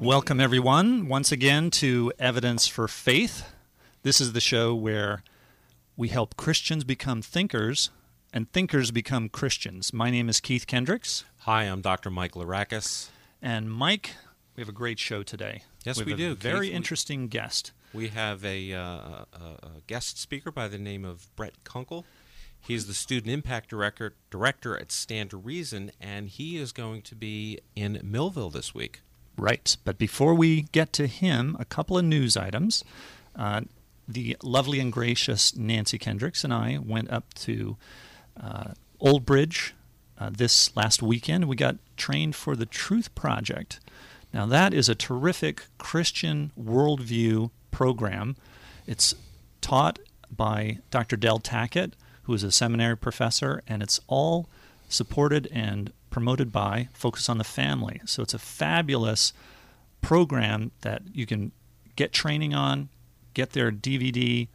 Welcome, everyone, once again to Evidence for Faith. This is the show where we help Christians become thinkers and thinkers become Christians. My name is Keith Kendricks. Hi, I'm Dr. Mike Larakis. And Mike, we have a great show today. Yes, we, we do. very Keith. interesting guest. We have a, uh, a, a, guest speaker by the name of Brett Kunkle. He's the student impact director director at Stand to Reason, and he is going to be in Millville this week. Right. But before we get to him, a couple of news items. Uh, the lovely and gracious Nancy Kendricks and I went up to uh, Old Bridge uh, this last weekend. We got trained for the Truth Project. Now, that is a terrific Christian worldview program. It's taught by Dr. Del Tackett, who is a seminary professor, and it's all supported and promoted by Focus on the Family. So it's a fabulous program that you can get training on, get their DVD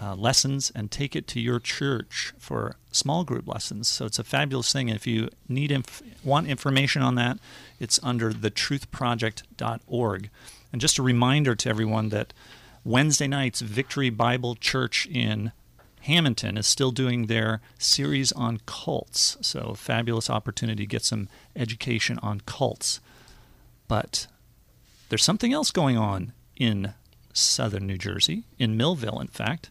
uh, lessons, and take it to your church for small group lessons. So it's a fabulous thing. If you need inf- want information on that, it's under thetruthproject.org. And just a reminder to everyone that Wednesday nights, Victory Bible Church in Hamilton is still doing their series on cults. So, fabulous opportunity to get some education on cults. But there's something else going on in southern New Jersey, in Millville, in fact.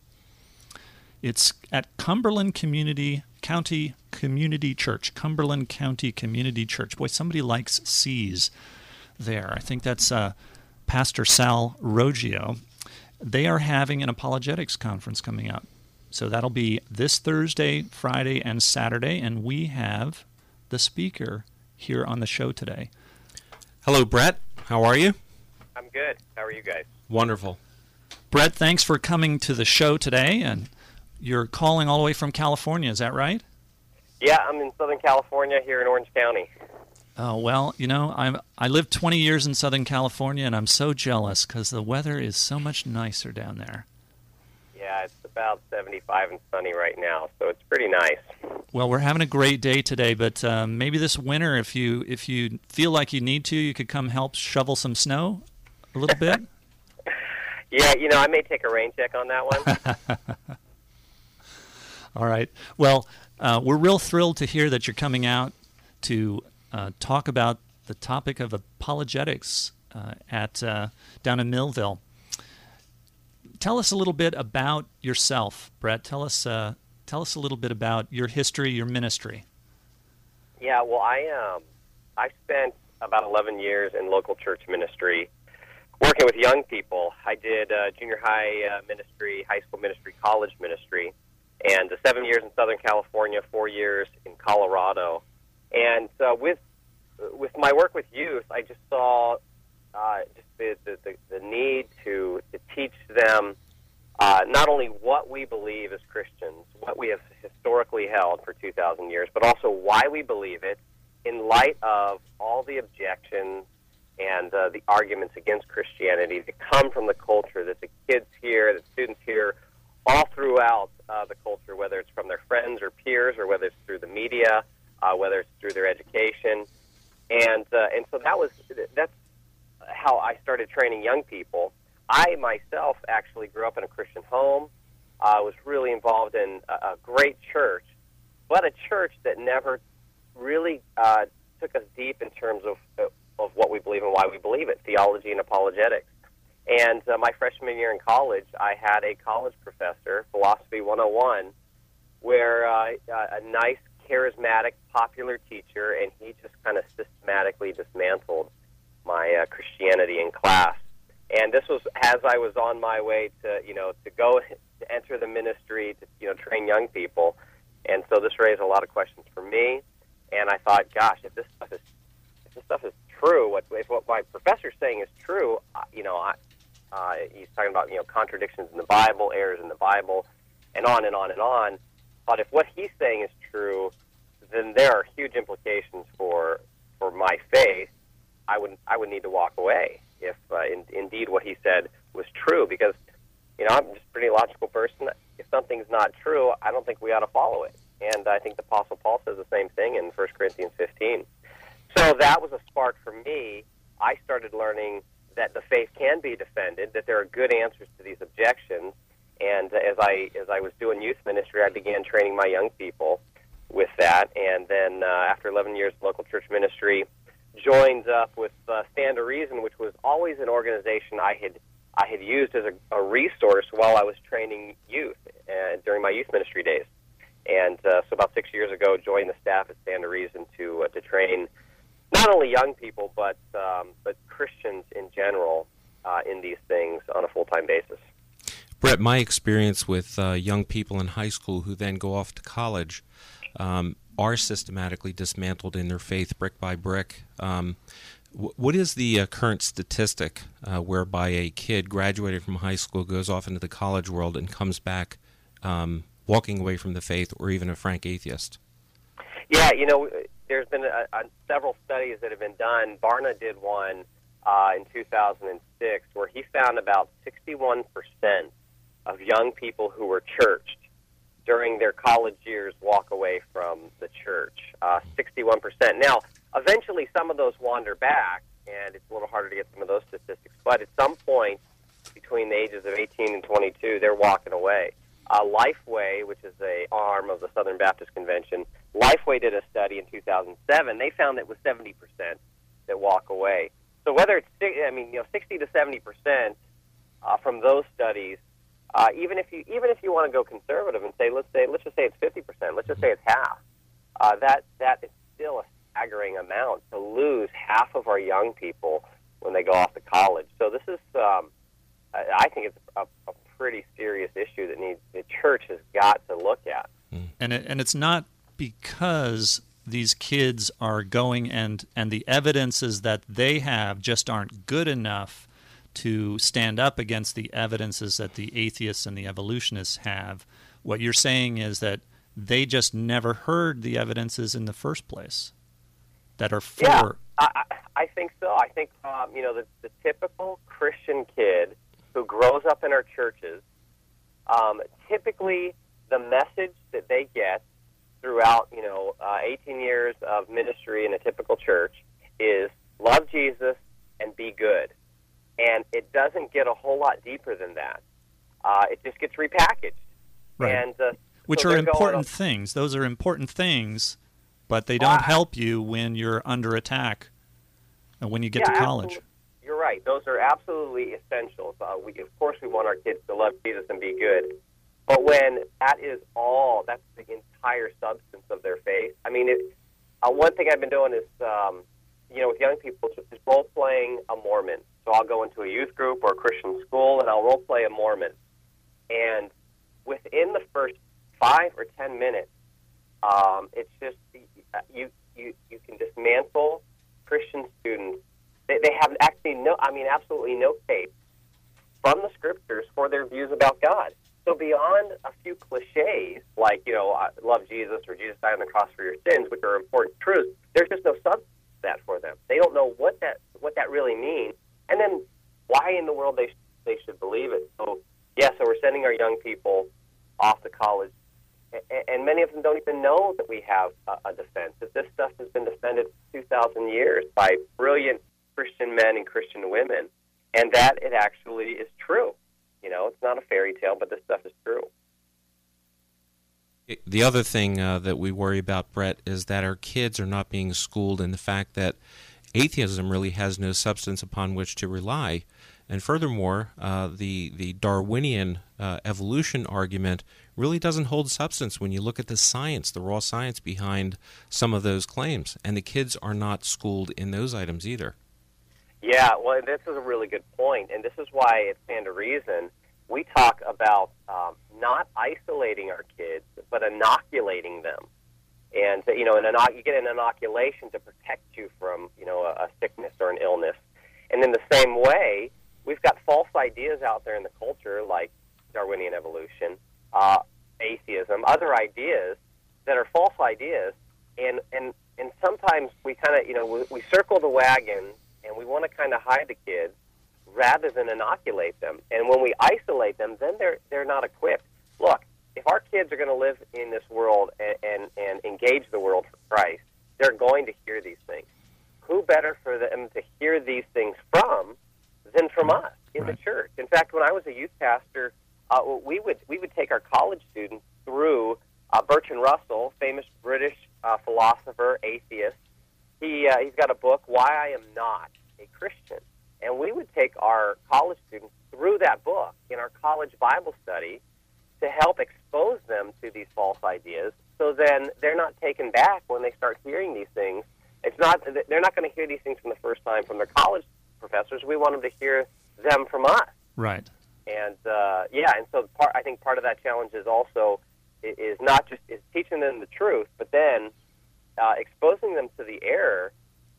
It's at Cumberland Community County Community Church. Cumberland County Community Church. Boy, somebody likes C's there. I think that's uh, Pastor Sal Roggio. They are having an apologetics conference coming up. So that'll be this Thursday, Friday, and Saturday, and we have the speaker here on the show today. Hello, Brett. How are you? I'm good. How are you guys? Wonderful. Brett, thanks for coming to the show today, and you're calling all the way from California, is that right? Yeah, I'm in Southern California here in Orange County. Oh well, you know, I'm I lived 20 years in Southern California, and I'm so jealous because the weather is so much nicer down there. Yeah, it's about 75 and sunny right now, so it's pretty nice. Well, we're having a great day today, but um, maybe this winter, if you if you feel like you need to, you could come help shovel some snow a little bit. yeah, you know, I may take a rain check on that one. All right. Well, uh, we're real thrilled to hear that you're coming out to uh, talk about the topic of apologetics uh, at uh, down in Millville. Tell us a little bit about yourself, Brett. Tell us uh, tell us a little bit about your history, your ministry. Yeah, well, I um, I spent about 11 years in local church ministry, working with young people. I did uh, junior high uh, ministry, high school ministry, college ministry, and uh, seven years in Southern California, four years in Colorado. And uh, with with my work with youth, I just saw uh, the, the, the, the need to, to teach them uh, not only what we believe as Christians, what we have historically held for 2,000 years, but also why we believe it in light of all the objections and uh, the arguments against Christianity that come from the culture that the kids hear, the students hear, all throughout uh, the culture, whether it's from their friends or peers, or whether it's through the media, uh, whether it's through their education, and uh, and so that was that's how I started training young people. I myself actually grew up in a Christian home. I uh, was really involved in a, a great church, but a church that never really uh, took us deep in terms of of what we believe and why we believe it, theology and apologetics. And uh, my freshman year in college, I had a college professor, philosophy 101, where uh, a nice, charismatic, popular teacher, and he just kind of systematically dismantled my uh, Christianity in class. And this was as I was on my way to, you know, to go to enter the ministry to, you know, train young people. And so this raised a lot of questions for me. And I thought, gosh, if this stuff is, if this stuff is true, what if what my professor's saying is true, you know, I, uh, he's talking about you know contradictions in the Bible, errors in the Bible, and on and on and on. But if what he's saying is true, then there are huge implications for for my faith. I would I would need to walk away if uh, in, indeed what he said was true, because you know I'm just a pretty logical person. If something's not true, I don't think we ought to follow it. And I think the Apostle Paul says the same thing in 1 Corinthians 15. So that was a spark for me I started learning that the faith can be defended, that there are good answers to these objections. And as I as I was doing youth ministry, I began training my young people with that. And then uh, after 11 years of local church ministry, joined up with uh, Stand to Reason, which was always an organization I had I had used as a, a resource while I was training youth uh, during my youth ministry days. And uh, so about six years ago, joined the staff at Stand to Reason to uh, to train not only young people but um, but Christians in general uh, in these things on a full time basis. Brett, my experience with uh, young people in high school who then go off to college um, are systematically dismantled in their faith brick by brick. Um, what is the uh, current statistic uh, whereby a kid graduated from high school goes off into the college world and comes back um, walking away from the faith or even a frank atheist? Yeah, you know, there's been a, a, several studies that have been done. Barna did one uh, in 2006 where he found about 61% of young people who were churched during their college years walk away from the church. Uh, 61%. Now, eventually some of those wander back, and it's a little harder to get some of those statistics, but at some point between the ages of 18 and 22, they're walking away. Uh, Lifeway, which is a arm of the Southern Baptist Convention, Lifeway did a study in 2007. They found that it was 70% that walk away. So whether it's, I mean, you know, 60 to 70% uh, from those studies, uh, even if you even if you want to go conservative and say let's say let's just say it's 50%, let's just say it's half. Uh, that that is still a staggering amount to lose half of our young people when they go off to college. So this is, um, I think it's a, a pretty serious issue that needs the church has got to look at. And it, and it's not because these kids are going and and the evidences that they have just aren't good enough to stand up against the evidences that the atheists and the evolutionists have. What you're saying is that they just never heard the evidences in the first place that are for. Yeah, I, I think so. I think um, you know the, the typical Christian kid who grows up in our churches. Um, typically, the message that they get throughout you know uh, 18 years of ministry in a typical church is love Jesus and be good, and it doesn't get a whole lot deeper than that. Uh, it just gets repackaged, right. and uh, which so are important things. Those are important things but they don't help you when you're under attack and when you get yeah, to college. Absolutely. You're right. Those are absolutely essentials. Uh, we, of course, we want our kids to love Jesus and be good. But when that is all, that's the entire substance of their faith. I mean, it, uh, one thing I've been doing is, um, you know, with young people, just role playing a Mormon. So I'll go into a youth group or a Christian school and I'll role play a Mormon. And within the first five or ten minutes, um, it's just you you you can dismantle Christian students. They, they have actually no, I mean, absolutely no faith from the scriptures for their views about God. So beyond a few cliches like you know, I love Jesus or Jesus died on the cross for your sins, which are important truths, there's just no substance that for them. They don't know what that what that really means, and then why in the world they they should believe it. So yeah, so we're sending our young people off to college and many of them don't even know that we have a, defense. That this stuff has been defended for 2,000 years by brilliant Christian men and Christian women, and that it actually is true. You know, it's not a fairy tale, but this stuff is true. The other thing uh, that we worry about, Brett, is that our kids are not being schooled in the fact that atheism really has no substance upon which to rely. And furthermore, uh, the the Darwinian uh, evolution argument really doesn't hold substance when you look at the science, the raw science behind some of those claims. And the kids are not schooled in those items either. Yeah, well, this is a really good point, and this is why at Stand to Reason we talk about um, not isolating our kids, but inoculating them. And you know, an inoc- you get an inoculation to protect you from you know a, a sickness or an illness. And in the same way, we've got false ideas out there in the culture, like Darwinian evolution, uh, atheism, other ideas that are false ideas, and and and sometimes we kind of you know we, we circle the wagon and we want to kind of hide the kids rather than inoculate them. And when we isolate them, then they're they're not equipped. Look, kids are going to live in this world and, and and engage the world for Christ, they're going to hear these things. who better for them to hear these things from than from us in Right. the church? In fact, when I was a youth pastor, uh, we would we would take our college students through uh, Bertrand Russell, famous British uh, philosopher, atheist. He uh, he's got a book, Why I Am Not a Christian, and we would take our college students through that book in our college Bible study to help expose them to these false ideas. So then they're not taken back when they start hearing these things. It's not they're not going to hear these things from the first time from their college professors. We want them to hear them from us. Right. And uh, yeah, and so part, I think part of that challenge is also is not just is teaching them the truth, but then uh, exposing them to the error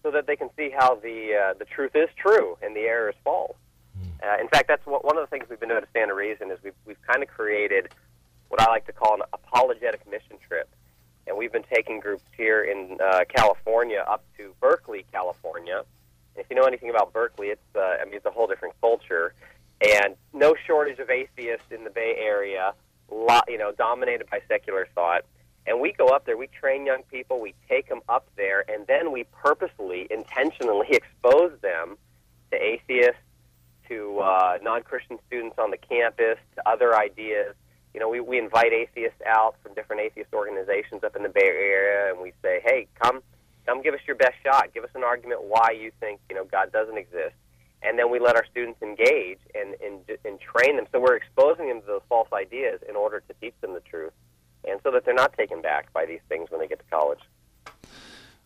so that they can see how the uh, the truth is true and the error is false. Uh, in fact, that's one of the things we've been doing at Stand to Reason is we've we've kind of created what I like to call an apologetic mission trip, and we've been taking groups here in uh, California up to Berkeley, California. And if you know anything about Berkeley, it's uh, I mean it's a whole different culture, and no shortage of atheists in the Bay Area, lot, you know, dominated by secular thought. And we go up there, we train young people, we take them up there, and then we purposely, intentionally expose them to atheists, to uh, non-Christian students on the campus, to other ideas. You know, we, we invite atheists out from different atheist organizations up in the Bay Area, and we say, hey, come, come give us your best shot. Give us an argument why you think, you know, God doesn't exist. And then we let our students engage and, and, and train them. So we're exposing them to those false ideas in order to teach them the truth, and so that they're not taken back by these things when they get to college.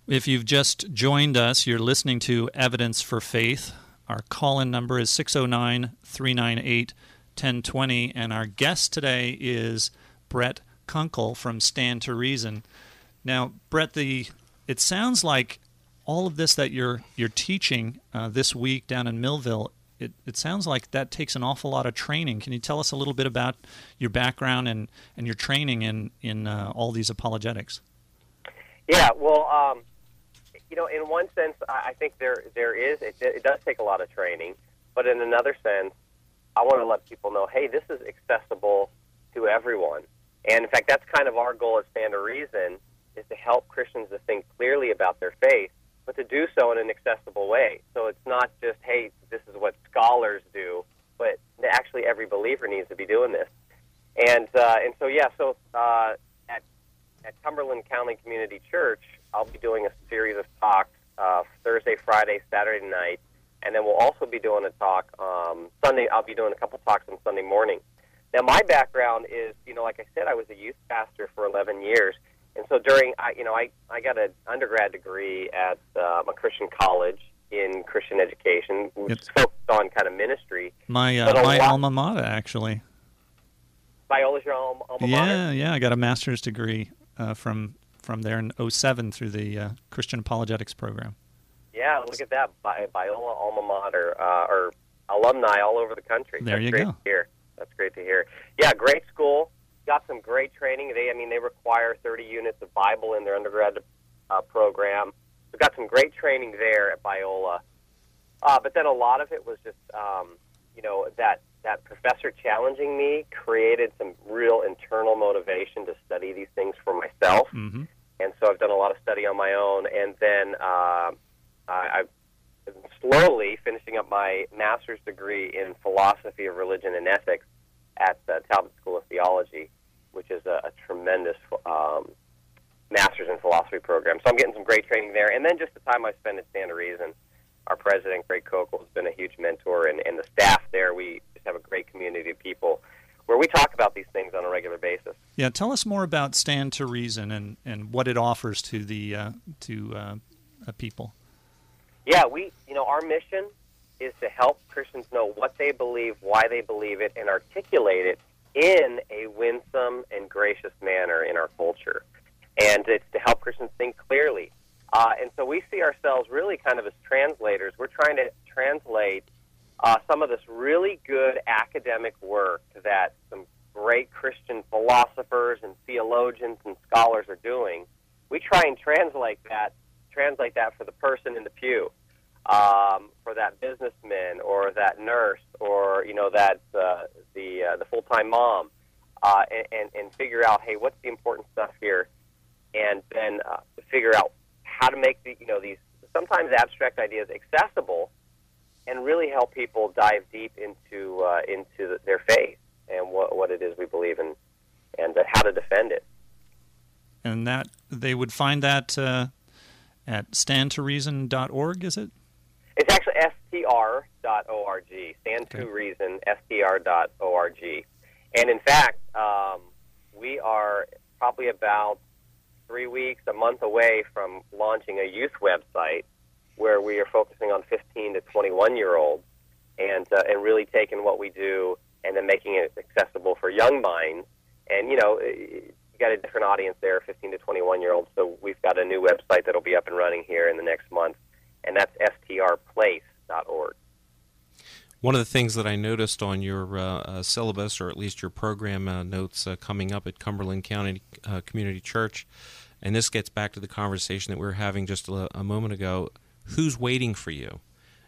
If you've just joined us, you're listening to Evidence for Faith. Our call in number is 609 398 1020, and our guest today is Brett Kunkle from Stand to Reason. Now, Brett, the it sounds like all of this that you're you're teaching uh, this week down in Millville. It, it sounds like that takes an awful lot of training. Can you tell us a little bit about your background and, and your training in in uh, all these apologetics? Yeah, well, um, you know, in one sense, I think there there is it, it does take a lot of training, but in another sense, I want to let people know, hey, this is accessible to everyone, and in fact, that's kind of our goal at Stand to Reason is to help Christians to think clearly about their faith, but to do so in an accessible way. So it's not just, hey, this is what scholars do, but actually every believer needs to be doing this. And uh, and so yeah, so uh, at at Cumberland County Community Church, I'll be doing a series of talks uh, Thursday, Friday, Saturday night, and then we'll also be doing a talk um, Sunday. I'll be doing a couple talks on Sunday morning. Now, my background is, you know, like I said, I was a youth pastor for 11 years, and so during, I, you know, I I got an undergrad degree at um, a Christian college in Christian education, which It's- focused on kind of ministry. My uh, my lot- alma mater, actually. Biola's your alma, alma Yeah, mater? yeah. I got a master's degree uh, from from there in 07 through the uh, Christian Apologetics program. Yeah, look at that. Bi- Biola alma mater, uh, or alumni all over the country. There That's you great go. To hear. That's great to hear. Yeah, great school. Got some great training. They, I mean, they require 30 units of Bible in their undergrad uh, program. We got some great training there at Biola. Uh, but then a lot of it was just, um, you know, that that professor challenging me created some real internal motivation to study these things for myself hmm and so I've done a lot of study on my own. And then uh, I, I've slowly finishing up my master's degree in philosophy of religion and ethics at the Talbot School of Theology, which is a, a tremendous um, master's in philosophy program. So I'm getting some great training there. And then just the time I spend at Stand to Reason, our president, Greg Koukl, has been a huge mentor, and, and the staff there, we just have a great community of people where we talk about these things on a regular basis. Yeah, tell us more about Stand to Reason and, and what it offers to the uh, to uh, uh, people. Yeah, we, you know, our mission is to help Christians know what they believe, why they believe it, and articulate it in a winsome and gracious manner in our culture. And it's to help Christians think clearly. Uh, and so we see ourselves really kind of as translators. We're trying to translate uh, some of this really good academic work that some great Christian philosophers and theologians and scholars are doing. We try and translate that translate that for the person in the pew, um, for that businessman or that nurse or you know that uh, the uh, the full time mom, uh, and, and and figure out hey what's the important stuff here, and then uh, figure out how to make the you know these sometimes abstract ideas accessible and really help people dive deep into uh, into their faith and what what it is we believe in and uh, how to defend it. And that they would find that uh, at standtoreason.org, is it? It's actually str.org, stand to reason, str.org. And in fact, um, we are probably about three weeks, a month away from launching a youth website where we are focusing on 15 to 21 year olds and, uh, and really taking what we do and then making it accessible for young minds. And, you know, you got a different audience there, 15 to 21 year olds. So we've got a new website that'll be up and running here in the next month, and that's strplace.org. One of the things that I noticed on your uh, uh, syllabus, or at least your program uh, notes uh, coming up at Cumberland County uh, Community Church, and this gets back to the conversation that we were having just a, a moment ago who's waiting for you?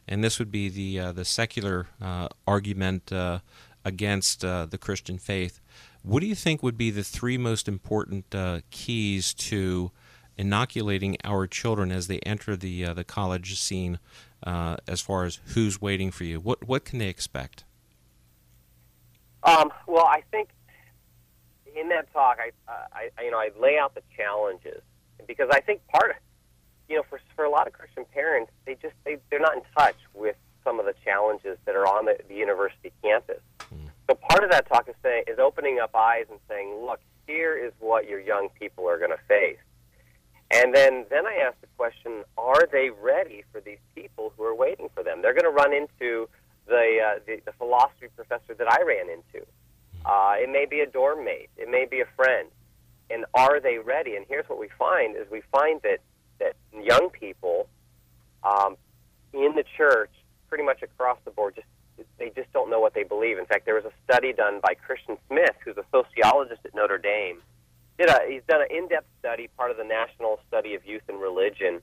And this would be the, uh, the secular argument against the Christian faith. What do you think would be the three most important keys to inoculating our children as they enter the the college scene uh, as far as who's waiting for you? What what can they expect? Um, well, I think in that talk, I, I, you know, I lay out the challenges because I think part of, you know, for for a lot of Christian parents, they just they they're not in touch with some of the challenges that are on the, the university campus. Mm. So part of that talk is saying is opening up eyes and saying, look, here is what your young people are going to face. And then, then I ask the question: Are they ready for these people who are waiting for them? They're going to run into the, uh, the the philosophy professor that I ran into. Uh, it may be a dorm mate. It may be a friend. And are they ready? And here's what we find: is we find that that young people um, in the church, pretty much across the board, just they just don't know what they believe. In fact, there was a study done by Christian Smith, who's a sociologist at Notre Dame did a he's done an in-depth study, part of the National Study of Youth and Religion,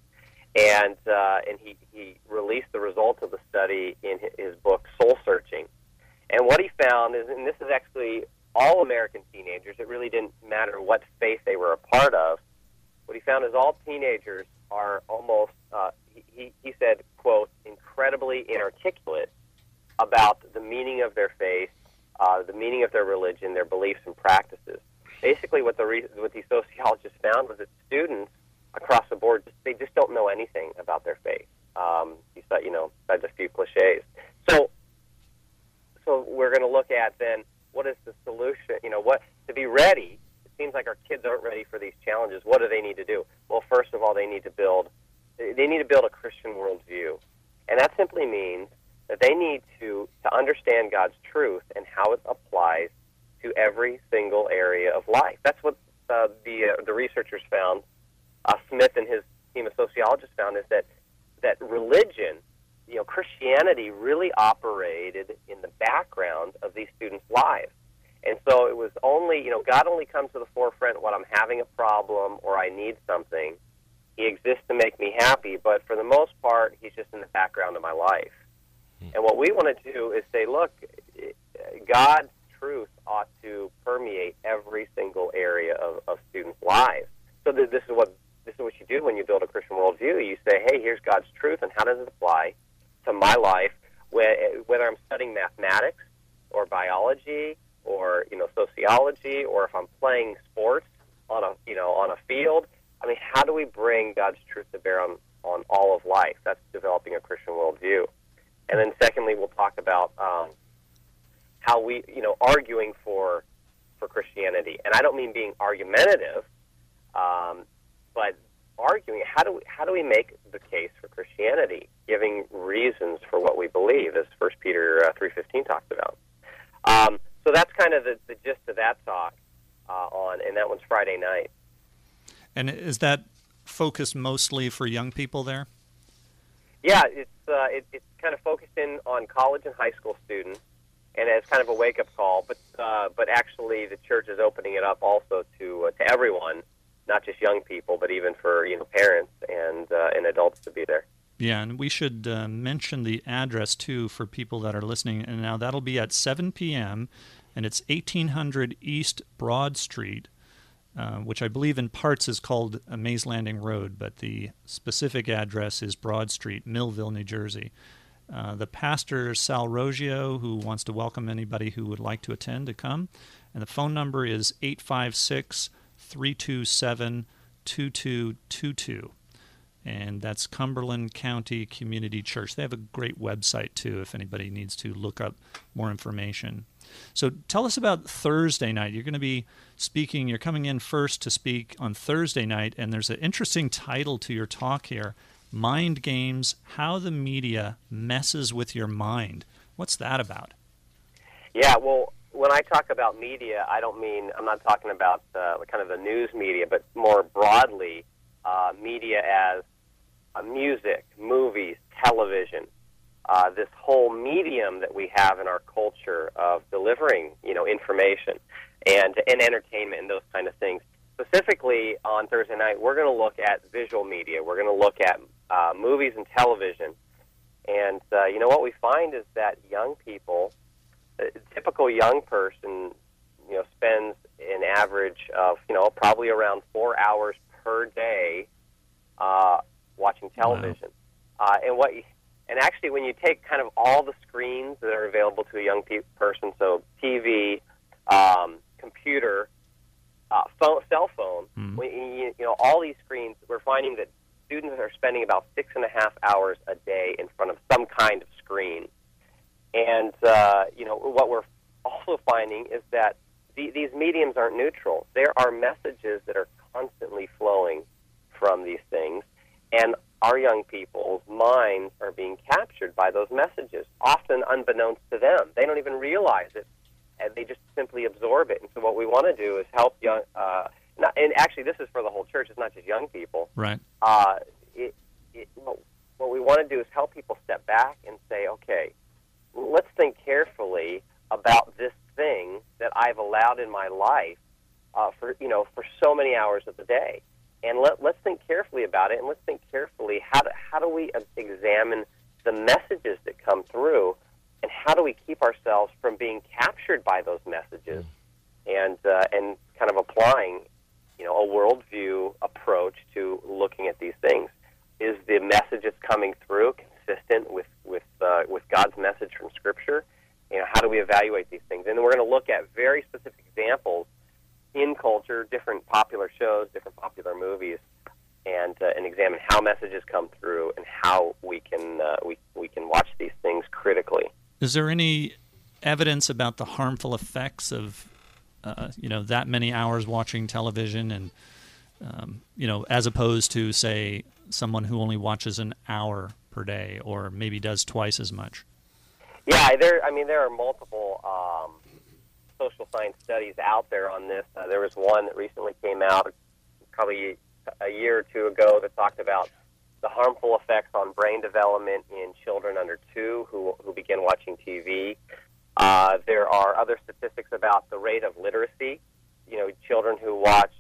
and uh, and he he released the results of the study in his book Soul Searching. And what he found is, and this is actually all American teenagers. It really didn't matter what faith they were a part of. What he found is all teenagers are almost uh, he he said quote incredibly inarticulate about the meaning of their faith, uh, the meaning of their religion, their beliefs and practices basically what the re- what these sociologists found was that students across the board they just don't know anything about their faith. Um, besides, you know, besides a few cliches. So, so we're going to look at then what is the solution? You know, what to be ready. It seems like our kids aren't ready for these challenges. What do they need to do? Well, first of all, they need to build they need to build a Christian worldview, and that simply means that they need to to understand God's truth and how it applies to every single area of life. That's what uh, the uh, the researchers found. Uh, Smith and his team of sociologists found is that that religion, you know, Christianity really operated in the background of these students' lives. And so it was only, you know, God only comes to the forefront when I'm having a problem or I need something. He exists to make me happy, but for the most part, he's just in the background of my life. Hmm. And what we want to do is say, look, God's truth ought to permeate every single area of, of students' lives. So this is what this is what you do when you build a Christian worldview. You say, "Hey, here's God's truth, and how does it apply to my life? Whether I'm studying mathematics or biology or you know sociology, or if I'm playing sports on a you know on a field. I mean, how do we bring God's truth to bear on on all of life? That's developing a Christian worldview. And then, secondly, we'll talk about um, how we, you know, arguing for for Christianity. And I don't mean being argumentative, um, but arguing how do we how do we make the case for Christianity, giving reasons for what we believe, as First Peter uh, three fifteen talks about. Um, so that's kind of the, the gist of that talk uh, on, and that one's Friday night. And is that focused mostly for young people there? Yeah, it's uh, it, it's kind of focused in on college and high school students and it's kind of a wake up call. But uh, but actually, the church is opening it up also to uh, to everyone, not just young people, but even for you know parents and uh, and adults to be there. Yeah, and we should uh, mention the address too for people that are listening. And now that'll be at 7 p.m. and it's 1800 East Broad Street, uh, which I believe in parts is called Mays Landing Road, but the specific address is Broad Street, Millville, New Jersey. Uh, the pastor, Sal Rogio, who wants to welcome anybody who would like to attend to come. And the phone number is 856 327 2222 and that's Cumberland County Community Church. They have a great website too if anybody needs to look up more information. So tell us about Thursday night. You're going to be speaking, you're coming in first to speak on Thursday night, and there's an interesting title to your talk here Mind Games How the Media Messes with Your Mind. What's that about? Yeah, well, when I talk about media, I don't mean, I'm not talking about uh, kind of the news media, but more broadly, uh, media as uh, music, movies, television, uh, this whole medium that we have in our culture of delivering, you know, information and and entertainment and those kind of things. Specifically on Thursday night, we're going to look at visual media. We're going to look at uh, movies and television. And uh, you know what we find is that young people, a typical young person, you know, spends an average of you know probably around four hours per day uh, watching television. Wow. Uh, and what, and actually, when you take kind of all the screens that are available to a young pe- person, so TV, um, computer, uh, phone, cell phone, mm-hmm. when you, you know all these screens, we're finding that students are spending about six and a half hours a day in front of some kind of screen. And uh, you know what we're also finding is that the, these mediums aren't neutral. There are messages that are constantly flowing from these things, and our young people's minds are being captured by those messages, often unbeknownst to them. They don't even realize it, and they just simply absorb it. And so, what we want to do is help young. Uh, not, and actually, this is for the whole church. It's not just young people. Right. Uh, it, it, what, what we want to do is help people step back and say, okay, let's think carefully about this thing that I've allowed in my life uh, for you know for so many hours of the day. And let, let's think carefully about it, and let's think carefully how do, how do we examine the messages that come through, and how do we keep ourselves from being captured by those messages, and uh, and kind of applying, you know, a worldview approach to looking at these things. Is the message that's coming through consistent with with uh, with God's message from Scripture? You know, how do we evaluate these things? And we're going to look at very specific examples in culture, different popular shows, different popular movies, and uh, and examine how messages come through and how we can uh, we we can watch these things critically. Is there any evidence about the harmful effects of uh, you know that many hours watching television and um, you know as opposed to say someone who only watches an hour per day or maybe does twice as much? Yeah, there. I mean, there are multiple. Um, social science studies out there on this. Uh, there was one that recently came out, probably a year or two ago, that talked about the harmful effects on brain development in children under two who who begin watching TV. Uh, there are other statistics about the rate of literacy. You know, children who watch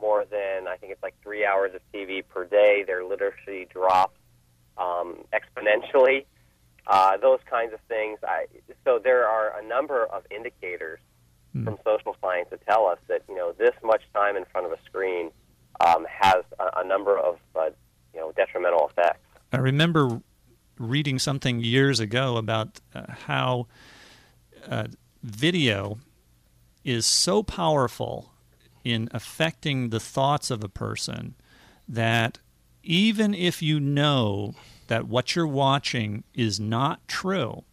more than I think it's like three hours of TV per day, their literacy drops um, exponentially. Uh, those kinds of things. I, so there are a number of indicators mm. from social science that tell us that you know this much time in front of a screen um, has a, a, number of uh, you know detrimental effects. I remember reading something years ago about uh, how uh, video is so powerful in affecting the thoughts of a person that even if you know that what you're watching is not true,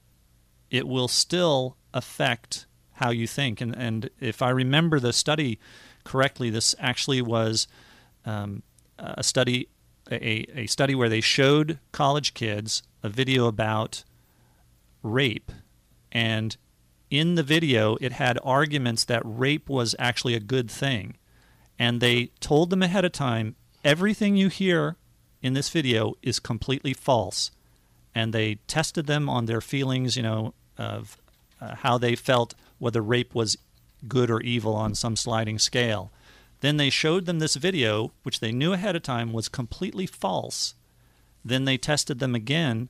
it will still affect how you think. And, and if I remember the study correctly, this actually was um, a study a, a study where they showed college kids a video about rape and in the video it had arguments that rape was actually a good thing and they told them ahead of time everything you hear in this video is completely false and they tested them on their feelings you know of uh, how they felt whether rape was good or evil on some sliding scale. Then they showed them this video, which they knew ahead of time was completely false. Then they tested them again,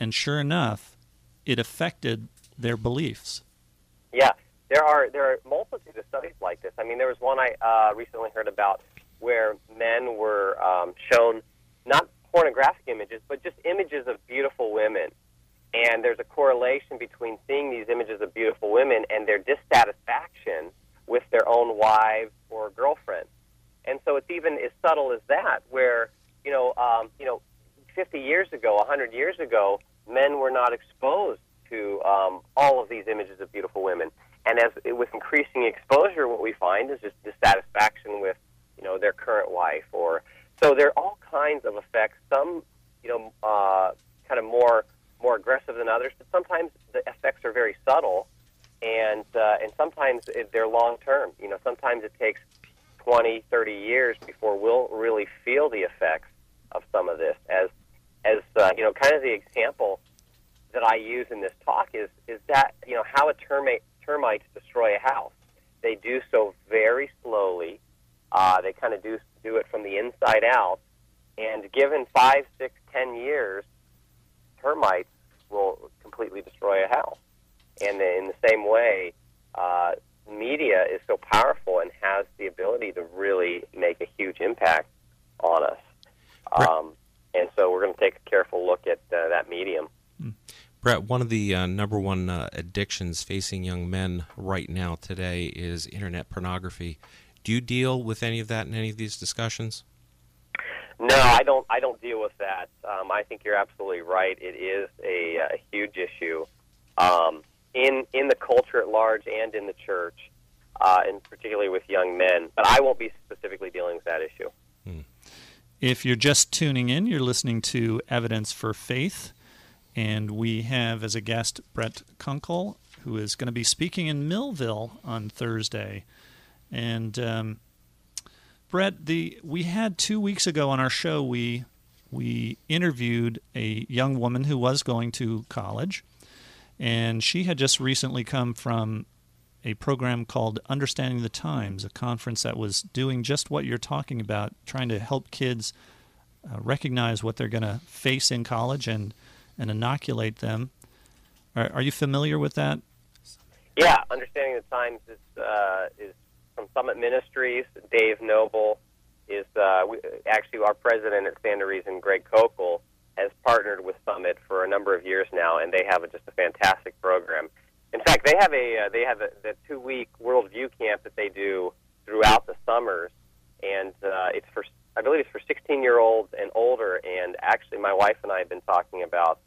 and sure enough, it affected their beliefs. Yeah, there are there are multitude of studies like this. I mean, there was one I uh, recently heard about where men were um, shown not pornographic images, but just images of beautiful women. And there's a correlation between seeing these images of beautiful women and their dissatisfaction with their own wives or girlfriends. And so it's even as subtle as that, where you know, um, you know, 50 years ago, 100 years ago, men were not exposed to um, all of these images of beautiful women. And as with increasing exposure, what we find is just dissatisfaction their current wife, or so there are all kinds of effects. Some you know uh, kind of more more aggressive than others, but sometimes the effects are very subtle, and uh, and sometimes they're long term. You know, sometimes it takes 20, 30 years before we'll really feel the effects of some of this. As as uh, you know, kind of the example that I use in this talk is is that you know how a termite termites destroy a house. They do so very slowly. Uh, they kind of do do it from the inside out, and given five, six, ten years, termites will completely destroy a house. And in the same way, uh, media is so powerful and has the ability to really make a huge impact on us. Um, and so we're going to take a careful look at uh, that medium. Brett, one of the uh, number one uh, addictions facing young men right now today is internet pornography. Do you deal with any of that in any of these discussions? No, I don't. I don't deal with that. Um, I think you're absolutely right. It is a, a huge issue um, in in the culture at large and in the church, uh, and particularly with young men. But I won't be specifically dealing with that issue. Hmm. If you're just tuning in, you're listening to Evidence for Faith, and we have as a guest Brett Kunkle, who is going to be speaking in Millville on Thursday. And um, Brett, the we had two weeks ago on our show we we interviewed a young woman who was going to college, and she had just recently come from a program called Understanding the Times, a conference that was doing just what you're talking about, trying to help kids uh, recognize what they're going to face in college and, and inoculate them. Are, are, you familiar with that? Yeah, Understanding the Times is, uh, is from Summit Ministries. Dave Noebel is uh, we, actually our president at Stand to Reason, Greg Koukl, has partnered with Summit for a number of years now, and they have a, just a fantastic program. In fact, they have a uh, they have a, the two week worldview camp that they do throughout the summers, and uh, it's for I believe it's for 16 year olds and older. And actually, my wife and I have been talking about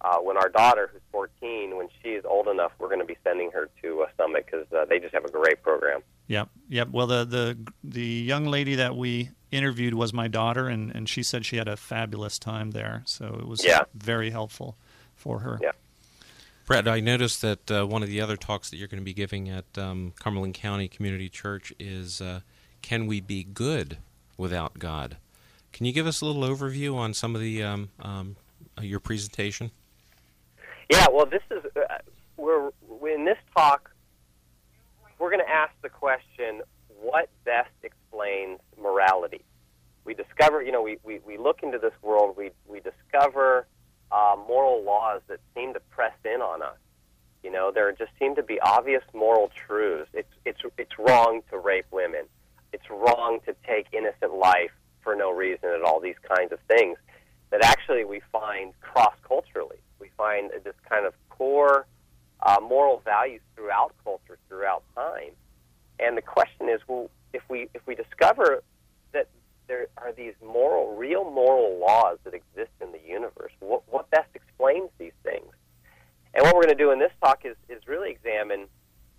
uh, when our daughter, who's 14, when she is old enough, we're going to be sending her to a summit because uh, they just have a great program. Yep, yep. Well, the the the young lady that we interviewed was my daughter, and and she said she had a fabulous time there. So it was yeah. very helpful for her. Yeah. Brett, I noticed that uh, one of the other talks that you're going to be giving at um, Cumberland County Community Church is uh, Can We Be Good Without God? Can you give us a little overview on some of the um, um, uh, your presentation? Yeah, well, this is uh, we're in this talk. We're going to ask the question: What best explains morality? We discover, you know, we, we, we look into this world. We we discover uh, moral laws that seem to press in on us. You know, there just seem to be obvious moral truths. It's it's it's wrong to rape women. It's wrong to take innocent life for no reason at all. These kinds of things that actually we find cross culturally. We find this kind of core uh, moral values throughout culture, throughout time. And the question is, well, if we if we discover that there are these moral, real moral laws that exist in the universe. What, what best explains these things? And what we're going to do in this talk is, is really examine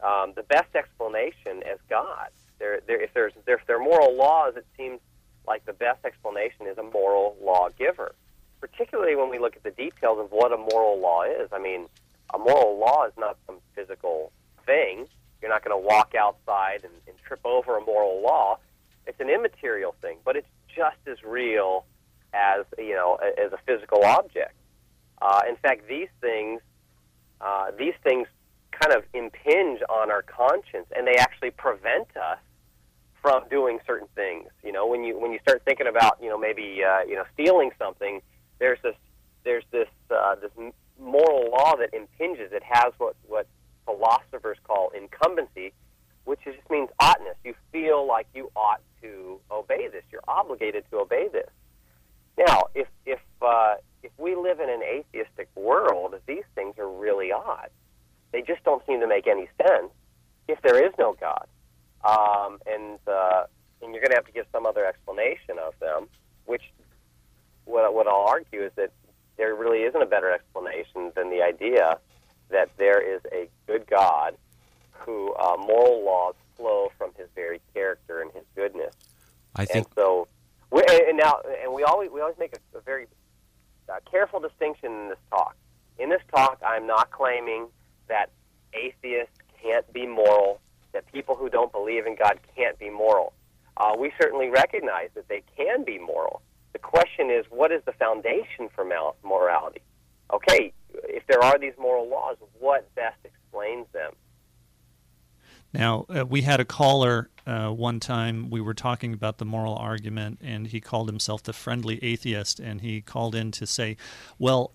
um, the best explanation as God. There, there, if, there's, there, if there are moral laws, it seems like the best explanation is a moral lawgiver, particularly when we look at the details of what a moral law is. I mean, a moral law is not some physical thing. You're not going to walk outside and, and trip over a moral law. It's an immaterial thing, but it's just as real as you know as a physical object. Uh, in fact, these things uh, these things kind of impinge on our conscience, and they actually prevent us from doing certain things. You know, when you when you start thinking about you know maybe uh, you know stealing something, there's this there's this uh, this moral law that impinges. It has what what philosophers call incumbency, which just means oughtness. You feel like you ought to obey this. You're obligated to obey this. Now, if if uh, if we live in an atheistic world, these things are really odd. They just don't seem to make any sense if there is no God, um, and uh, and you're going to have to give some other explanation of them. Which what what I'll argue is that there really isn't a better explanation than the idea that there is a good God who uh, moral laws flow from his very character and his goodness. I think And so, we, and now, and we always we always make a, a very uh, careful distinction in this talk. In this talk, I'm not claiming that atheists can't be moral, that people who don't believe in God can't be moral. Uh, we certainly recognize that they can be moral. The question is, what is the foundation for morality? Okay, if there are these moral laws, what best explains them? Now, uh, we had a caller uh, one time. We were talking about the moral argument, and he called himself the friendly atheist. And he called in to say, Well,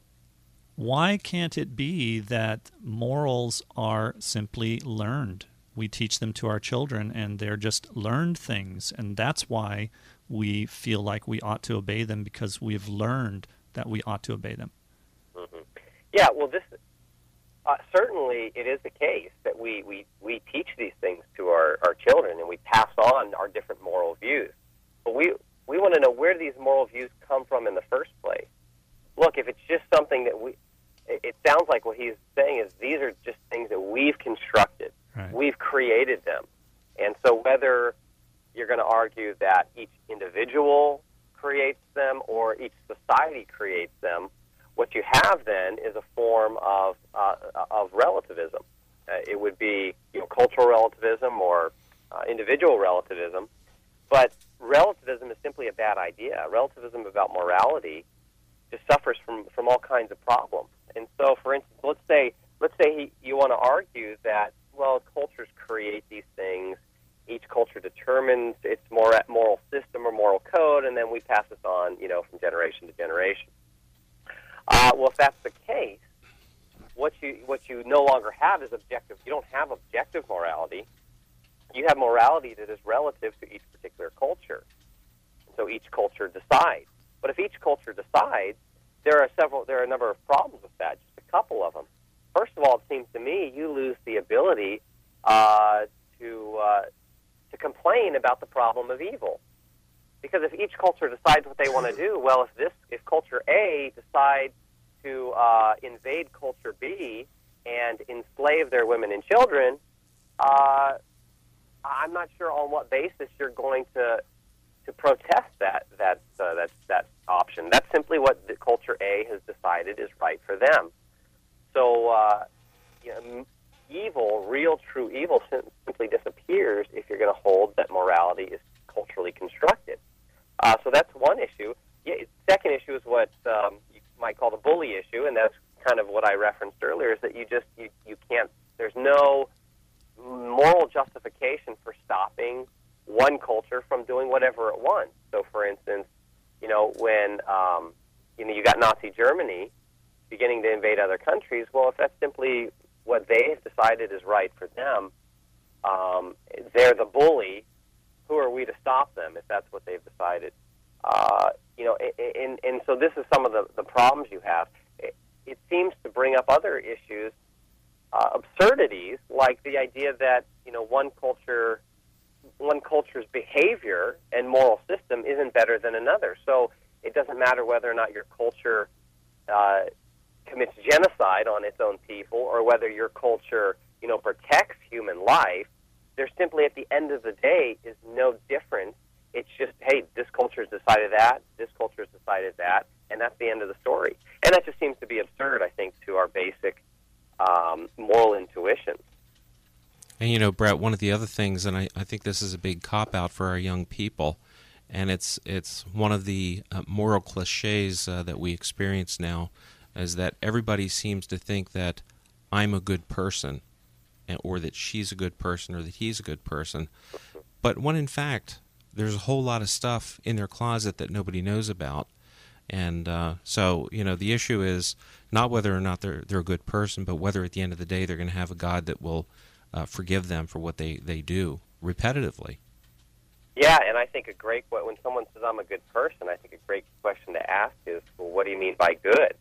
why can't it be that morals are simply learned? We teach them to our children, and they're just learned things. And that's why we feel like we ought to obey them because we've learned that we ought to obey them. Yeah, well, this uh, certainly it is the case that we, we, we teach these things to our, our children and we pass on our different moral views. But we, we want to know where these moral views come from in the first place. Look, if it's just something that we, it, sounds like what he's saying is these are just things that we've constructed, Right. we've created them. And so whether you're going to argue that each individual creates them or each society creates them, what you have then is a form of uh, of relativism. Uh, it would be you know cultural relativism or uh, individual relativism, but relativism is simply a bad idea. Relativism about morality just suffers from from all kinds of problems. And so, for instance, let's say let's say he, you want to argue that well, cultures create these things. Each culture determines its mor- moral system or moral code, and then we pass this on, you know, from generation to generation. Uh, well, if that's the case, what you what you no longer have is objective. You don't have objective morality. You have morality that is relative to each particular culture. So each culture decides. But if each culture decides, there are several. There are a number of problems with that. Just a couple of them. First of all, it seems to me you lose the ability uh, to uh, to complain about the problem of evil. Because if each culture decides what they want to do, well, if this, if culture A decides to uh, invade culture B and enslave their women and children, uh, I'm not sure on what basis you're going to to protest that that uh, that that option. That's simply what the culture A has decided is right for them. So, uh, you know, evil, real, true evil, simply disappears if you're going to hold that morality is culturally constructed. Uh, so that's one issue. Yeah, second issue is what um, you might call the bully issue, and that's kind of what I referenced earlier. Is that you just you, you can't. There's no moral justification for stopping one culture from doing whatever it wants. So, for instance, you know when um, you know you got Nazi Germany beginning to invade other countries. Well, if that's simply what they've decided is right for them, um, they're the bully. Who are we to stop them if that's what they've decided? Uh, you know, and, and so this is some of the, the problems you have. It, it seems to bring up other issues, uh, absurdities, like the idea that you know one culture, one culture's behavior and moral system isn't better than another. So it doesn't matter whether or not your culture uh, commits genocide on its own people or whether your culture, you know, protects human life. There simply, at the end of the day, is no difference. It's just, hey, this culture has decided that, this culture has decided that, and that's the end of the story. And that just seems to be absurd, I think, to our basic um, moral intuition. And you know, Brett, one of the other things, and I, I think this is a big cop out for our young people, and it's it's one of the uh, moral cliches uh, that we experience now, is that everybody seems to think that I'm a good person, and, or that she's a good person, or that he's a good person, but when in fact there's a whole lot of stuff in their closet that nobody knows about, And uh, so, you know, the issue is not whether or not they're they're a good person, but whether at the end of the day they're going to have a God that will uh, forgive them for what they they do repetitively. Yeah, and I think a great when someone says I'm a good person, I think a great question to ask is, well, what do you mean by good?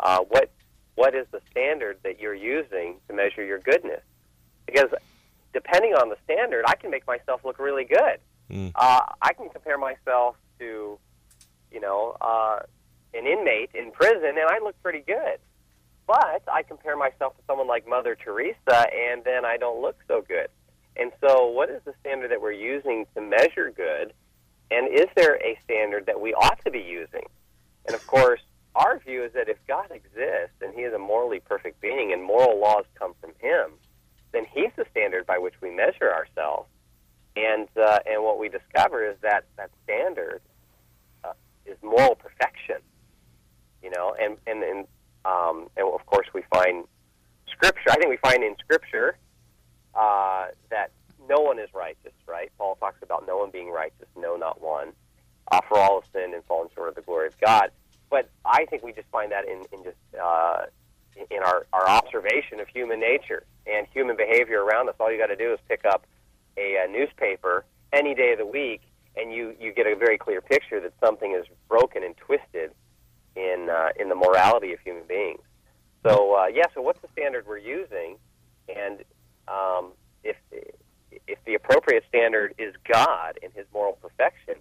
Uh, what what is the standard that you're using to measure your goodness? Because depending on the standard, I can make myself look really good. Mm. Uh, I can compare myself to, you know, uh, an inmate in prison, and I look pretty good. But I compare myself to someone like Mother Teresa, and then I don't look so good. And so, what is the standard that we're using to measure good? And is there a standard that we ought to be using? And of course, our view is that if God exists and He is a morally perfect being and moral laws come from Him, then He's the standard by which we measure ourselves. And uh, and what we discover is that that standard uh, is moral perfection. You know, and and and um, and of course we find scripture. I think we find in scripture uh, that no one is righteous. Right? Paul talks about no one being righteous, no, not one. Uh, for all have sinned and fallen short of the glory of God. But I think we just find that in, in just uh, in our, our observation of human nature and human behavior around us. All you got to do is pick up a, a newspaper any day of the week, and you, you get a very clear picture that something is broken and twisted in uh, in the morality of human beings. So uh, yeah, so what's the standard we're using, and um, if if the appropriate standard is God and His moral perfection,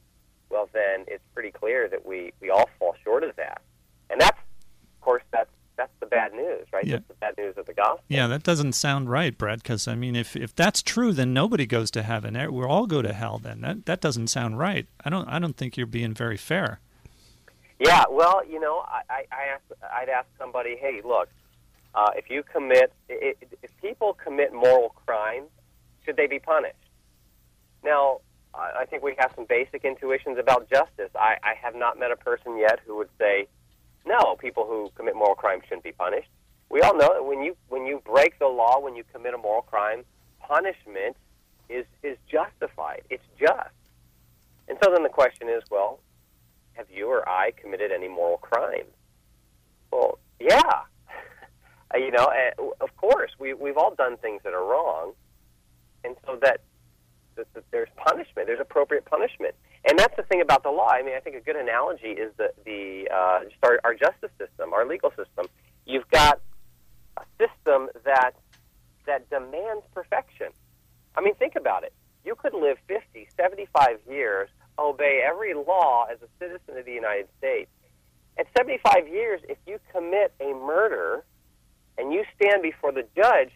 well then it's pretty clear that we we all fall short of that, and that's of course that's that's the bad news, right? Yeah. That's the bad news of the gospel. Yeah, that doesn't sound right, Brad. Because I mean, if if that's true, then nobody goes to heaven. We all go to hell. Then that that doesn't sound right. I don't I don't think you're being very fair. Yeah, well, you know, I I ask, I'd ask somebody, hey, look, uh, if you commit, if people commit moral crimes, should they be punished? Now, I think we have some basic intuitions about justice. I, I have not met a person yet who would say, no, people who commit moral crimes shouldn't be punished. We all know that when you when you break the law, when you commit a moral crime, punishment is is justified. It's just. And so then the question is, well, have you or I committed any moral crime? Well, yeah. you know, of course, we we've all done things that are wrong, and so that, that, that there's punishment. There's appropriate punishment. And that's the thing about the law. I mean, I think a good analogy is the the uh, just our, our justice system, our legal system. You've got a system that that demands perfection. I mean, think about it. You could live 50, 75 years, obey every law as a citizen of the United States. At 75 years, if you commit a murder and you stand before the judge,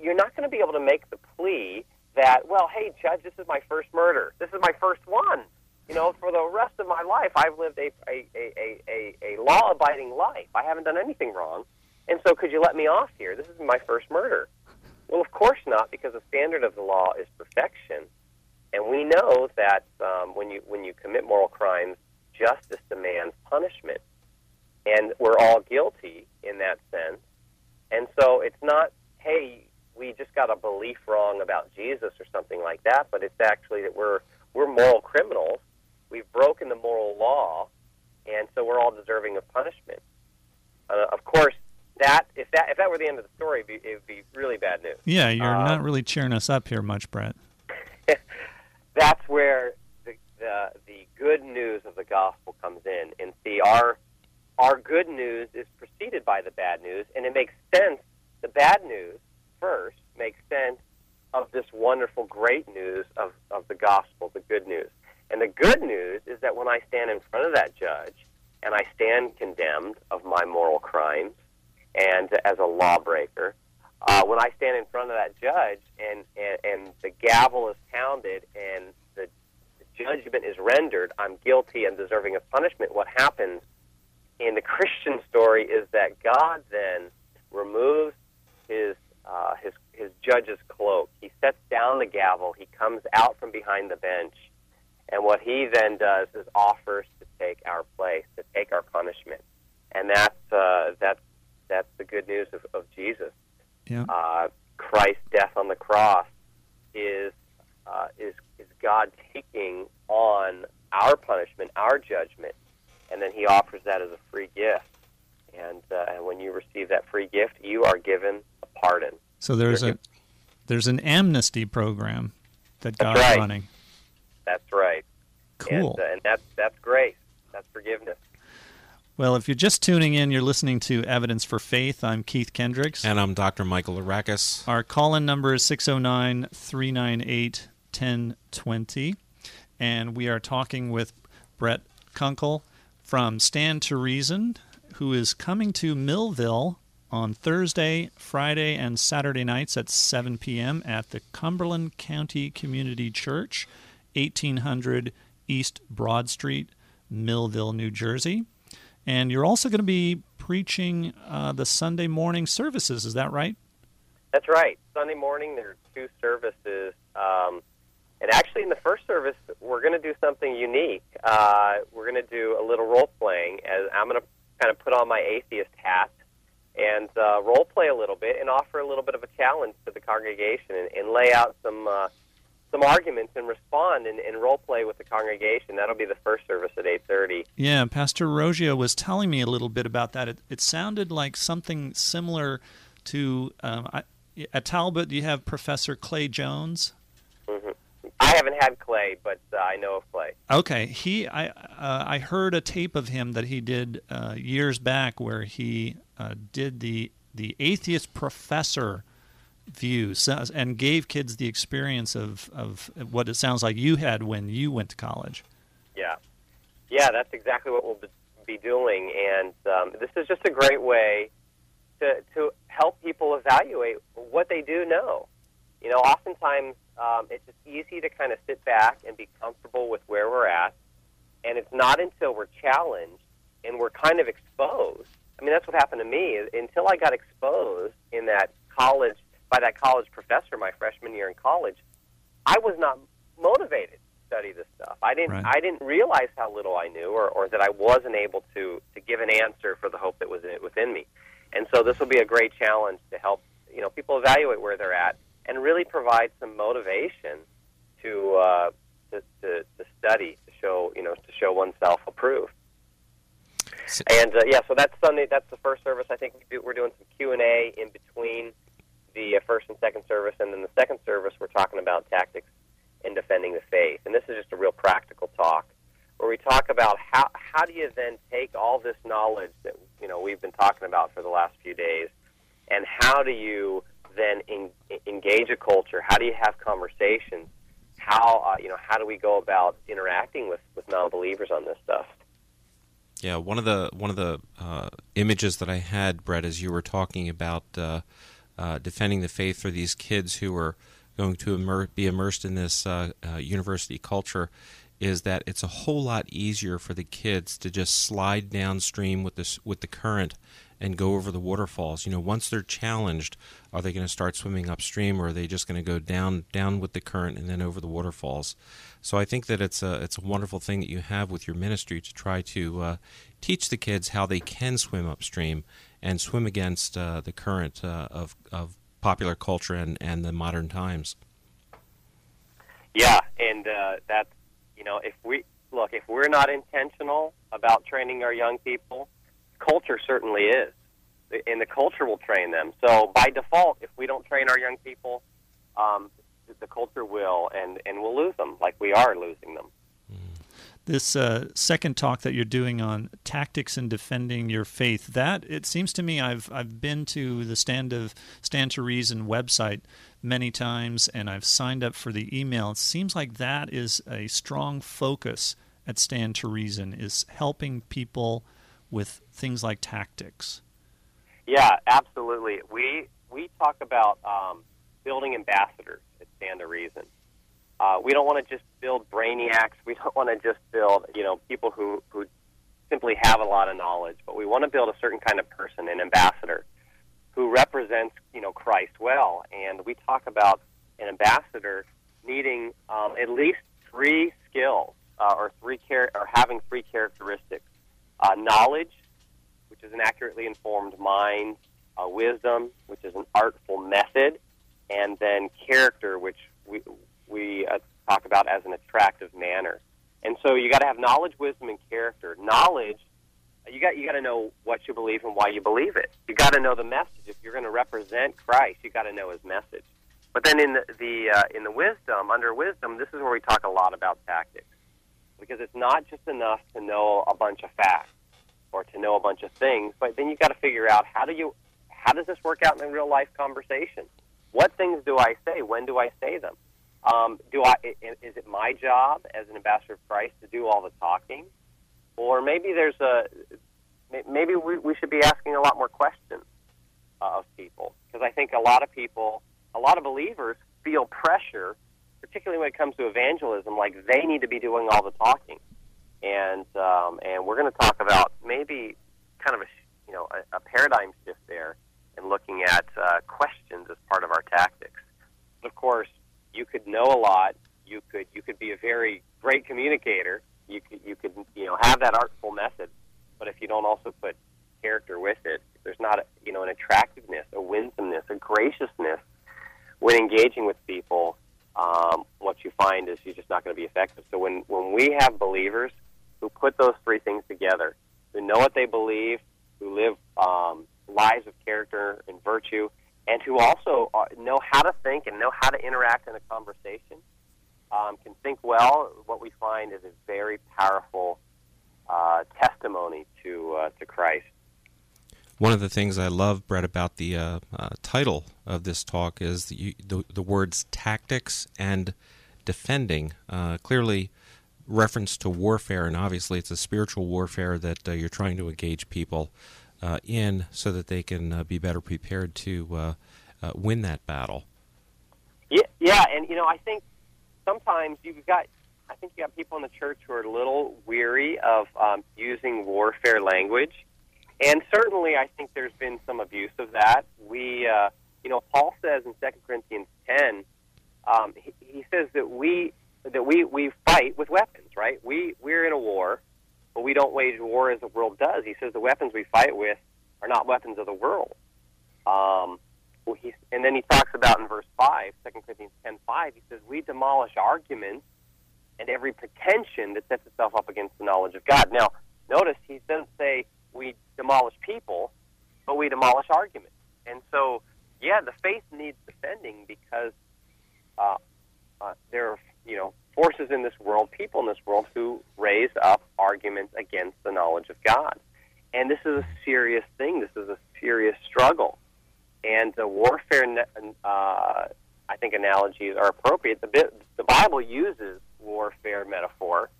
you're not going to be able to make the plea that, well, hey, judge, this is my first murder. This is my first one you know, for the rest of my life, I've lived a a a a, a law abiding life. I haven't done anything wrong, and so could you let me off here? This is my first murder. Well, of course not, because the standard of the law is perfection, and we know that um, when you when you commit moral crimes, justice demands punishment, and we're all guilty in that sense. And so it's not, hey, we just got a belief wrong about Jesus or something like that, but it's actually that we're we're moral criminals We've broken the moral law, and so we're all deserving of punishment. Uh, of course, that if that if that were the end of the story, it'd be, it would be really bad news. Yeah, you're um, not really cheering us up here much, Brett. That's where the, the the good news of the gospel comes in, and see our our good news is preceded by the bad news, and it makes sense. The bad news first makes sense of this wonderful, great news of, of the gospel, the good news. And the good news is that when I stand in front of that judge and I stand condemned of my moral crimes and as a lawbreaker, uh, when I stand in front of that judge and, and, and the gavel is pounded and the, judgment is rendered, I'm guilty and deserving of punishment, what happens in the Christian story is that God then removes his uh, his his judge's cloak. He sets down the gavel. He comes out from behind the bench, and what he then does is offers to take our place, to take our punishment, and that's uh, that's that's the good news of, of Jesus. Yeah. Uh, Christ's death on the cross is uh, is is God taking on our punishment, our judgment, and then he offers that as a free gift. And, uh, and when you receive that free gift, you are given a pardon. So there's You're a there's an amnesty program that God's right. running. That's right. Cool. And, uh, and that's that's grace. That's forgiveness. Well, if you're just tuning in, you're listening to Evidence for Faith. I'm Keith Kendricks. And I'm Dr. Michael Arakis. Our call in number is 609 398 1020. And we are talking with Brett Kunkle from Stand to Reason, who is coming to Millville on Thursday, Friday, and Saturday nights at 7 p.m. at the Cumberland County Community Church, 1800 East Broad Street, Millville, New Jersey. And you're also going to be preaching uh, the Sunday morning services. Is that right? That's right. Sunday morning there are two services, um, and actually in the first service we're going to do something unique. Uh, we're going to do a little role playing. As I'm going to kind of put on my atheist hat and uh, role play a little bit and offer a little bit of a challenge to the congregation and, and lay out some uh, some arguments and respond and, and role play with the congregation. That'll be the first service at 8:30. Yeah, Pastor Rogio was telling me a little bit about that. It, it sounded like something similar to um, I, at Talbot. You have Professor Clay Jones. hmm I haven't had Clay, but uh, I know of Clay. Okay, he I uh, I heard a tape of him that he did uh, years back where he uh, did the the atheist professor view and gave kids the experience of of what it sounds like you had when you went to college. Yeah, yeah, that's exactly what we'll be doing, and um, this is just a great way to to help people evaluate what they do know. You know, oftentimes um, it's just easy to kind of sit back and be comfortable with where we're at, and it's not until we're challenged and we're kind of exposed. I mean, that's what happened to me. Until I got exposed in that college by that college professor my freshman year in college, I was not motivated to study this stuff. I didn't. Right. I didn't realize how little I knew, or, or that I wasn't able to to give an answer for the hope that was in, within me. And so this will be a great challenge to help you know people evaluate where they're at and really provide some motivation to uh, to, to, to study to show you know to show oneself approved. And uh, yeah, so that's Sunday. That's the first service. I think we do, we're doing some Q and A in between the first and second service, and then the second service we're talking about tactics in defending the faith. And this is just a real practical talk where we talk about how how do you then take all this knowledge that you know we've been talking about for the last few days, and how do you then en- engage a culture? How do you have conversations? How uh, you know how do we go about interacting with with non-believers on this stuff? Yeah, one of the one of the uh, images that I had, Brett, as you were talking about uh, uh, defending the faith for these kids who are going to immer- be immersed in this uh, uh, university culture, is that it's a whole lot easier for the kids to just slide downstream with this with the current and go over the waterfalls. You know, once they're challenged, are they going to start swimming upstream, or are they just going to go down down with the current and then over the waterfalls? So I think that it's a it's a wonderful thing that you have with your ministry to try to uh, teach the kids how they can swim upstream and swim against uh, the current uh, of of popular culture and, and the modern times. Yeah, and uh, that's you know, if we look, if we're not intentional about training our young people, culture certainly is, and the culture will train them. So by default, if we don't train our young people, um, the culture will, and and we'll lose them, like we are losing. This uh, second talk that you're doing on tactics and defending your faith, that it seems to me I've I've been to the Stand of Stand to Reason website many times, and I've signed up for the email. It seems like that is a strong focus at Stand to Reason is helping people with things like tactics. Yeah, absolutely. We we talk about um, building ambassadors at Stand to Reason. Uh, we don't want to just build brainiacs. We don't want to just build you know people who who simply have a lot of knowledge, but we want to build a certain kind of person, an ambassador, who represents you know Christ well. And we talk about an ambassador needing um, at least three skills uh, or three char- or having three characteristics: uh, knowledge, which is an accurately informed mind, uh, wisdom, which is an artful method, and then character, which we we uh, talk about as an attractive manner. And so you got to have knowledge, wisdom, and character. Knowledge, you got you got to know what you believe and why you believe it. You got to know the message. If you're going to represent Christ, you got to know His message. But then in the, the uh, in the wisdom, under wisdom, this is where we talk a lot about tactics, because it's not just enough to know a bunch of facts or to know a bunch of things, but then you got to figure out how do you how does this work out in a real life conversation? What things do I say? When do I say them? Um, do I is it my job as an ambassador of Christ to do all the talking, or maybe there's a maybe we, we should be asking a lot more questions uh, of people. Because I think a lot of people, a lot of believers feel pressure, particularly when it comes to evangelism, like they need to be doing all the talking, and um, and we're going to talk about maybe kind of a you know a, a paradigm shift there and looking at uh, questions as part of our tactics. Of course, you could know a lot. You could you could be a very great communicator. You could you could you know have that artful method, but if you don't also put character with it, there's not a, you know an attractiveness, a winsomeness, a graciousness when engaging with people. Um, what you find is you're just not going to be effective. So when when we have believers who put those three things together, who know what they believe, who live um, lives of character and virtue, and who also uh, know how to think and know how to interact in a conversation, um, can think well, what we find is a very powerful uh, testimony to uh, to Christ. One of the things I love, Brett, about the uh, uh, title of this talk is the, the, the words tactics and defending. Uh, clearly, reference to warfare, and obviously, it's a spiritual warfare that you're trying to engage people uh, in so that they can uh, be better prepared to uh, uh, win that battle. Yeah, yeah, and you know, I think sometimes you've got, I think you got people in the church who are a little weary of um, using warfare language, and certainly I think there's been some abuse of that. We, uh, you know, Paul says in Second Corinthians ten, um, he, he says that we that we we fight with weapons, right? We we're in a war but we don't wage war as the world does. He says the weapons we fight with are not weapons of the world. Um, well, he, and then he talks about in verse 5, 2 Corinthians 10 5, he says, We demolish arguments and every pretension that sets itself up against the knowledge of God. Now, notice he doesn't say we demolish people, but we demolish arguments. And so, yeah, the faith needs defending because uh, uh, there are, you know, forces in this world, people in this world who raise up arguments against the knowledge of God. And this is a serious thing. This is a serious struggle. And the warfare, uh, I think, analogies are appropriate. The, the Bible uses warfare metaphor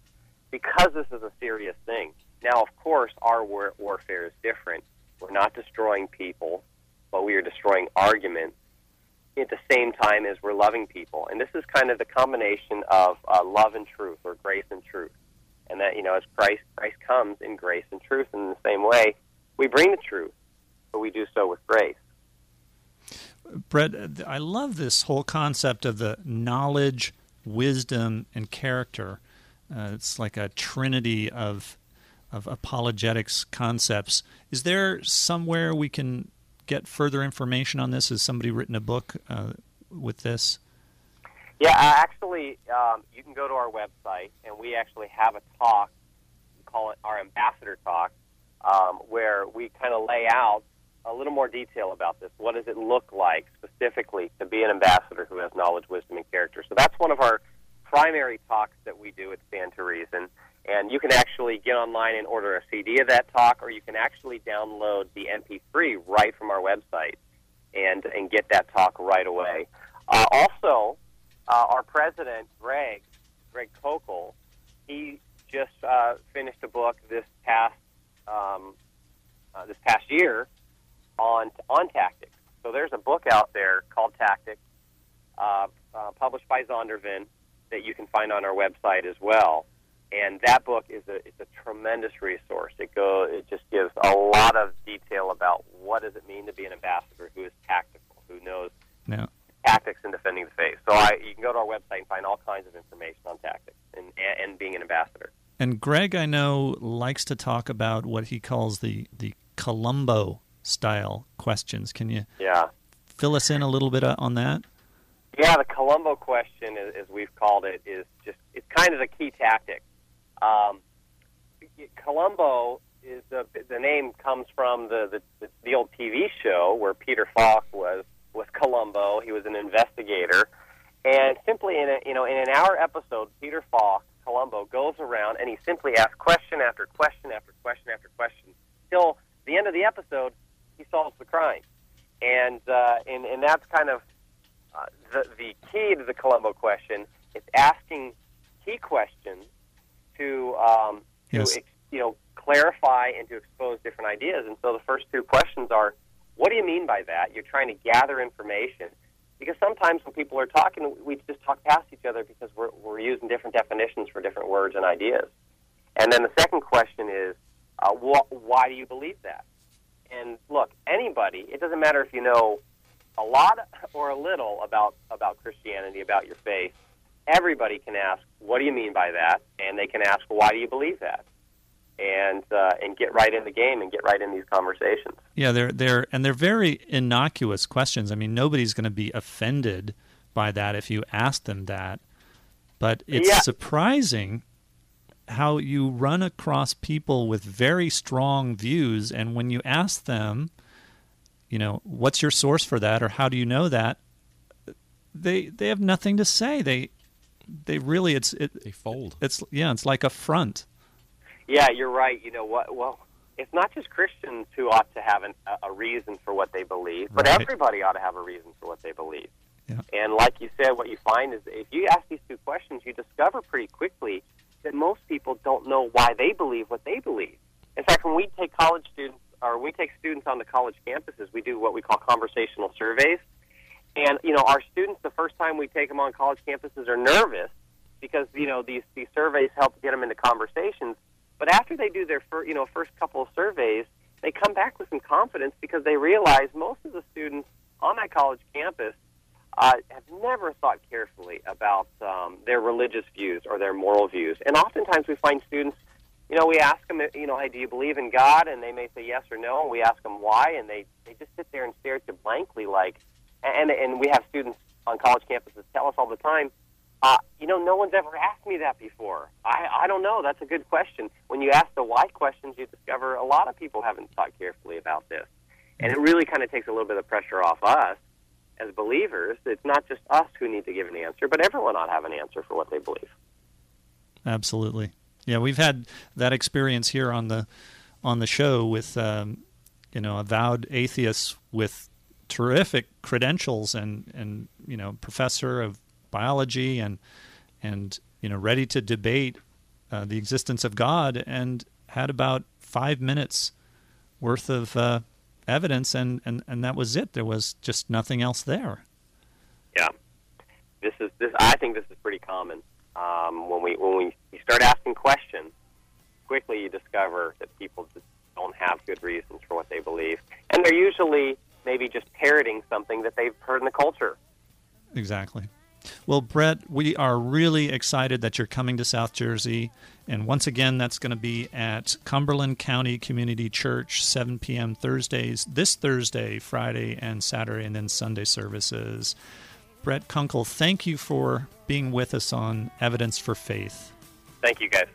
because this is a serious thing. Now, of course, our war- warfare is different. We're not destroying people, but we are destroying arguments at the same time as we're loving people. And this is kind of the combination of uh, love and truth, or grace and truth. And that, you know, as Christ, Christ comes in grace and truth, in the same way, we bring the truth, but we do so with grace. Brett, I love this whole concept of the knowledge, wisdom, and character. Uh, it's like a trinity of of apologetics concepts. Is there somewhere we can get further information on this? Has somebody written a book uh, with this? Yeah, actually, um, you can go to our website, and we actually have a talk. We call it our ambassador talk, um, where we kind of lay out a little more detail about this. What does it look like specifically to be an ambassador who has knowledge, wisdom, and character? So that's one of our primary talks that we do at Stand to Reason. And you can actually get online and order a CD of that talk, or you can actually download the MP3 right from our website and and get that talk right away. Uh, also, uh, our president, Greg, Greg Koukl, he just uh, finished a book this past um, uh, this past year on on tactics. So there's a book out there called Tactics, uh, uh, published by Zondervan, that you can find on our website as well and that book is a it's a tremendous resource. It go it just gives a lot of detail about what does it mean to be an ambassador who is tactical, who knows yeah. Tactics in defending the faith. So I you can go to our website and find all kinds of information on tactics and and being an ambassador. And Greg, I know, likes to talk about what he calls the the Columbo style questions. Can you yeah fill us in a little bit on that? Yeah, the Columbo question, as we've called it, is just it's kind of the key tactic Um, Columbo is the the name comes from the, the the old TV show where Peter Falk was was Columbo. He was an investigator, and simply in a you know in an hour episode, Peter Falk Columbo goes around and he simply asks question after question after question after question till the end of the episode. He solves the crime, and uh, and and that's kind of uh, the the key to the Columbo question. It's asking key questions to um, to Yes. ex- you know clarify and to expose different ideas. And so the first two questions are, what do you mean by that? You're trying to gather information because sometimes when people are talking, we just talk past each other because we're we're using different definitions for different words and ideas. And then the second question is, uh, wh- why do you believe that? And look, anybody, it doesn't matter if you know a lot or a little about about Christianity, about your faith. Everybody can ask, "What do you mean by that?" And they can ask, "Why do you believe that?" And uh, and get right in the game and get right in these conversations. Yeah, they're they're and they're very innocuous questions. I mean, nobody's going to be offended by that if you ask them that. But it's Yeah. surprising how you run across people with very strong views and when you ask them, you know, what's your source for that or how do you know that? They they have nothing to say. They they really it's it, They fold. it's yeah, it's like a front. Yeah, you're right. You know what? Well, it's not just Christians who ought to have an, a- reason for what they believe, but Right. everybody ought to have a reason for what they believe. Yeah. And like you said, what you find is if you ask these two questions, you discover pretty quickly that most people don't know why they believe what they believe. In fact, when we take college students or we take students on the college campuses, we do what we call conversational surveys. And you know, our students the first time we take them on college campuses are nervous because you know these these surveys help get them into conversations. But after they do their fir- you know first couple of surveys, they come back with some confidence because they realize most of the students on that college campus uh, have never thought carefully about um, their religious views or their moral views. And oftentimes we find students, you know, we ask them, you know, hey, do you believe in God? And they may say yes or no. And we ask them why, and they they just sit there and stare at you blankly, like. And and we have students on college campuses tell us all the time, you know, no one's ever asked me that before. I I don't know. That's a good question. When you ask the why questions, you discover a lot of people haven't thought carefully about this, and it really kind of takes a little bit of pressure off us as believers, it's not just us who need to give an answer, but everyone ought to have an answer for what they believe. Absolutely. Yeah, we've had that experience here on the on the show with um, you know avowed atheists with terrific credentials and and you know professor of biology and and you know ready to debate uh, the existence of God and had about five minutes worth of uh, evidence and, and and that was it. There was just nothing else there. Yeah, this is this. I think this is pretty common. Um, when we when we, we start asking questions, quickly you discover that people just don't have good reasons for what they believe, and they're usually maybe just parroting something that they've heard in the culture. Exactly. Well, Brett, we are really excited that you're coming to South Jersey. And once again, that's going to be at Cumberland County Community Church, 7 p.m. Thursdays, this Thursday, Friday, and Saturday, and then Sunday services. Brett Kunkle, thank you for being with us on Evidence for Faith. Thank you, guys.